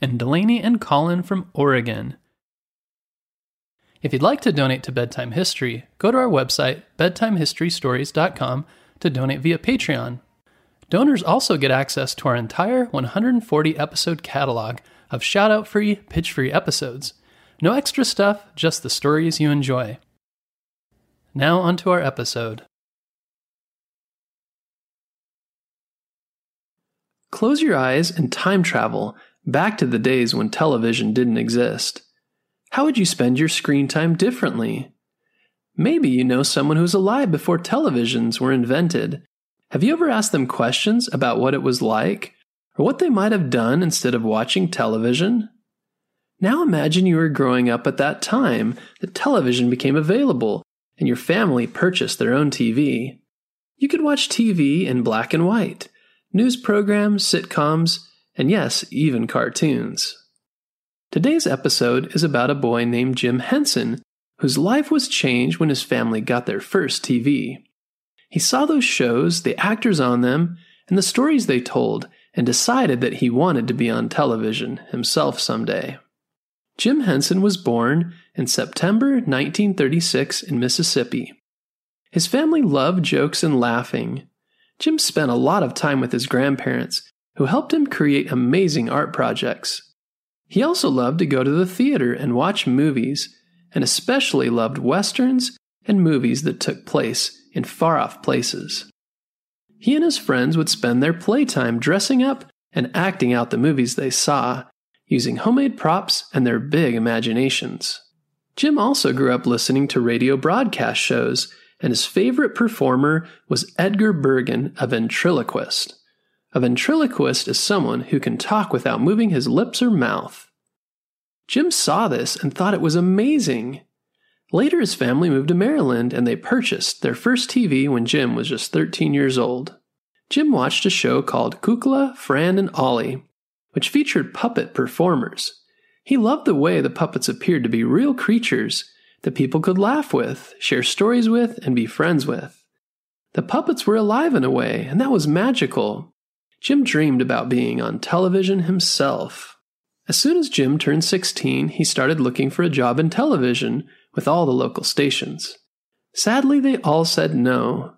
and Delaney and Colin from Oregon. If you'd like to donate to Bedtime History, go to our website, bedtimehistorystories.com, to donate via Patreon. Donors also get access to our entire 140 episode catalog of shout out free, pitch free episodes. No extra stuff, just the stories you enjoy. Now, onto our episode. Close your eyes and time travel back to the days when television didn't exist. How would you spend your screen time differently? Maybe you know someone who's alive before televisions were invented. Have you ever asked them questions about what it was like, or what they might have done instead of watching television? Now imagine you were growing up at that time that television became available and your family purchased their own TV. You could watch TV in black and white, news programs, sitcoms, and yes, even cartoons. Today's episode is about a boy named Jim Henson whose life was changed when his family got their first TV. He saw those shows, the actors on them, and the stories they told, and decided that he wanted to be on television himself someday. Jim Henson was born in September 1936 in Mississippi. His family loved jokes and laughing. Jim spent a lot of time with his grandparents, who helped him create amazing art projects. He also loved to go to the theater and watch movies, and especially loved westerns and movies that took place in far off places. He and his friends would spend their playtime dressing up and acting out the movies they saw, using homemade props and their big imaginations. Jim also grew up listening to radio broadcast shows, and his favorite performer was Edgar Bergen, a ventriloquist. A ventriloquist is someone who can talk without moving his lips or mouth. Jim saw this and thought it was amazing. Later, his family moved to Maryland and they purchased their first TV when Jim was just 13 years old. Jim watched a show called Kukla, Fran, and Ollie, which featured puppet performers. He loved the way the puppets appeared to be real creatures that people could laugh with, share stories with, and be friends with. The puppets were alive in a way, and that was magical. Jim dreamed about being on television himself. As soon as Jim turned 16, he started looking for a job in television with all the local stations. Sadly, they all said no.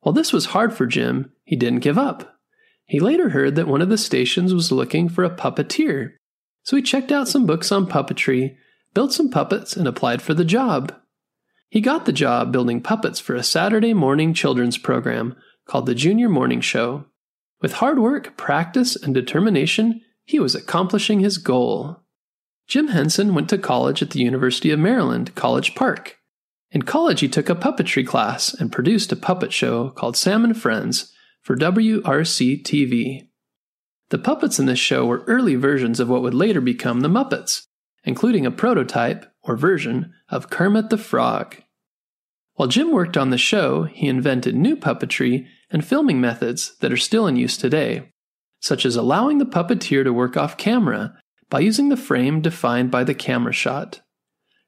While this was hard for Jim, he didn't give up. He later heard that one of the stations was looking for a puppeteer, so he checked out some books on puppetry, built some puppets, and applied for the job. He got the job building puppets for a Saturday morning children's program called the Junior Morning Show. With hard work, practice, and determination, he was accomplishing his goal. Jim Henson went to college at the University of Maryland, College Park. In college, he took a puppetry class and produced a puppet show called Sam and Friends for WRC TV. The puppets in this show were early versions of what would later become the Muppets, including a prototype, or version, of Kermit the Frog. While Jim worked on the show, he invented new puppetry and filming methods that are still in use today, such as allowing the puppeteer to work off camera by using the frame defined by the camera shot.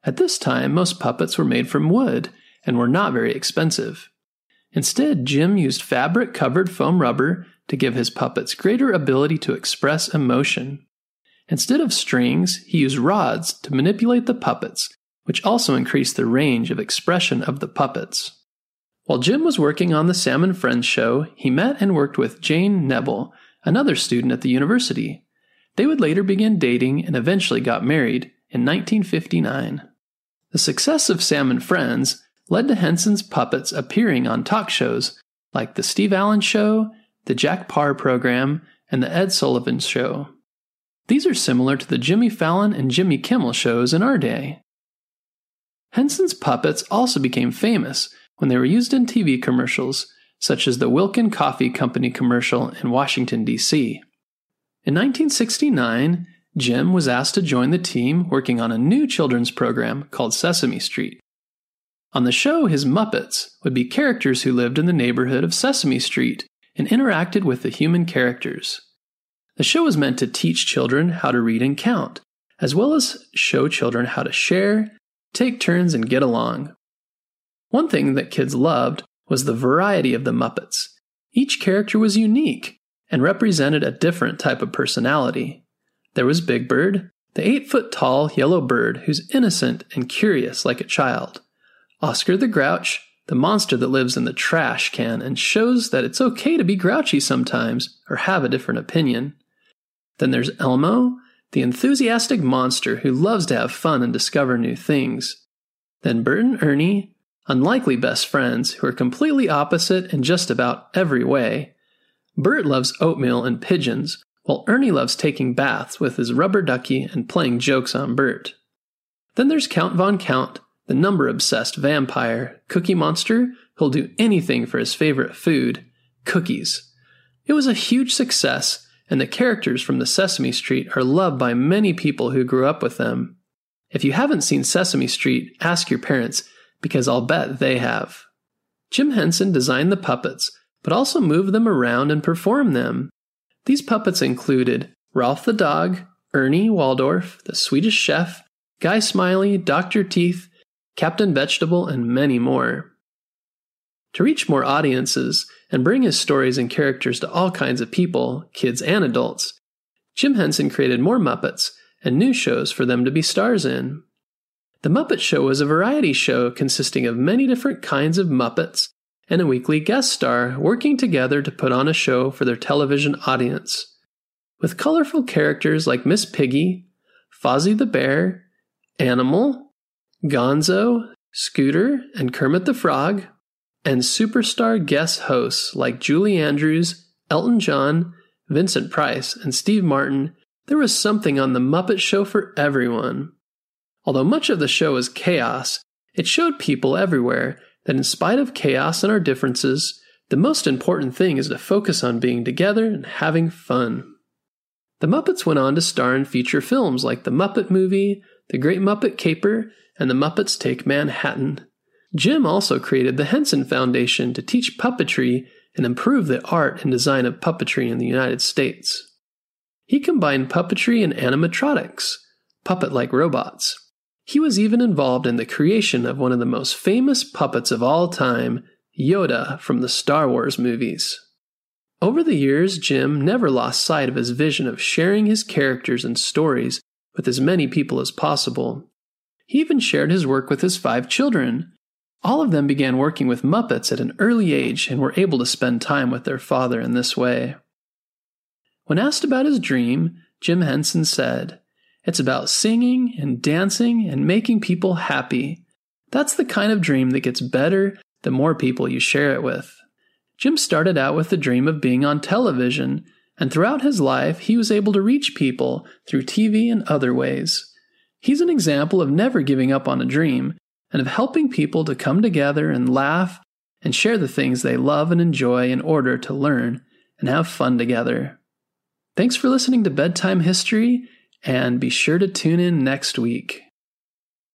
At this time, most puppets were made from wood and were not very expensive. Instead, Jim used fabric covered foam rubber to give his puppets greater ability to express emotion. Instead of strings, he used rods to manipulate the puppets, which also increased the range of expression of the puppets. While Jim was working on the Sam and Friends show, he met and worked with Jane Nebel, another student at the university. They would later begin dating and eventually got married in 1959. The success of Sam and Friends led to Henson's puppets appearing on talk shows like The Steve Allen Show, The Jack Paar Program, and The Ed Sullivan Show. These are similar to the Jimmy Fallon and Jimmy Kimmel shows in our day. Henson's puppets also became famous when they were used in TV commercials, such as the Wilkin Coffee Company commercial in Washington, D.C. In 1969, Jim was asked to join the team working on a new children's program called Sesame Street. On the show, his Muppets would be characters who lived in the neighborhood of Sesame Street and interacted with the human characters. The show was meant to teach children how to read and count, as well as show children how to share, take turns, and get along. One thing that kids loved was the variety of the Muppets. Each character was unique and represented a different type of personality. There was Big Bird, the eight foot tall yellow bird who's innocent and curious like a child. Oscar the Grouch, the monster that lives in the trash can and shows that it's okay to be grouchy sometimes or have a different opinion. Then there's Elmo, the enthusiastic monster who loves to have fun and discover new things. Then Bert and Ernie, unlikely best friends who are completely opposite in just about every way. Bert loves oatmeal and pigeons, while Ernie loves taking baths with his rubber ducky and playing jokes on Bert. Then there's Count Von Count, the number obsessed vampire, Cookie Monster, who'll do anything for his favorite food cookies. It was a huge success, and the characters from the Sesame Street are loved by many people who grew up with them. If you haven't seen Sesame Street, ask your parents, because I'll bet they have. Jim Henson designed the puppets, but also moved them around and performed them. These puppets included Rowlf the dog, Ernie Waldorf, the Swedish chef, Guy Smiley, Dr. Teeth, Captain Vegetable, and many more. To reach more audiences and bring his stories and characters to all kinds of people, kids and adults, Jim Henson created more Muppets and new shows for them to be stars in. The Muppet Show was a variety show consisting of many different kinds of Muppets and a weekly guest star working together to put on a show for their television audience. With colorful characters like Miss Piggy, Fozzie the Bear, Animal, Gonzo, Scooter, and Kermit the Frog, and superstar guest hosts like Julie Andrews, Elton John, Vincent Price, and Steve Martin, there was something on The Muppet Show for everyone. Although much of the show was chaos, it showed people everywhere that in spite of chaos and our differences, the most important thing is to focus on being together and having fun. The Muppets went on to star in feature films like The Muppet Movie, The Great Muppet Caper, and The Muppets Take Manhattan. Jim also created the Henson Foundation to teach puppetry and improve the art and design of puppetry in the United States. He combined puppetry and animatronics, puppet like robots. He was even involved in the creation of one of the most famous puppets of all time, Yoda from the Star Wars movies. Over the years, Jim never lost sight of his vision of sharing his characters and stories with as many people as possible. He even shared his work with his five children. All of them began working with Muppets at an early age and were able to spend time with their father in this way. When asked about his dream, Jim Henson said, It's about singing and dancing and making people happy. That's the kind of dream that gets better the more people you share it with. Jim started out with the dream of being on television, and throughout his life, he was able to reach people through TV and other ways. He's an example of never giving up on a dream and of helping people to come together and laugh and share the things they love and enjoy in order to learn and have fun together. Thanks for listening to Bedtime History, and be sure to tune in next week.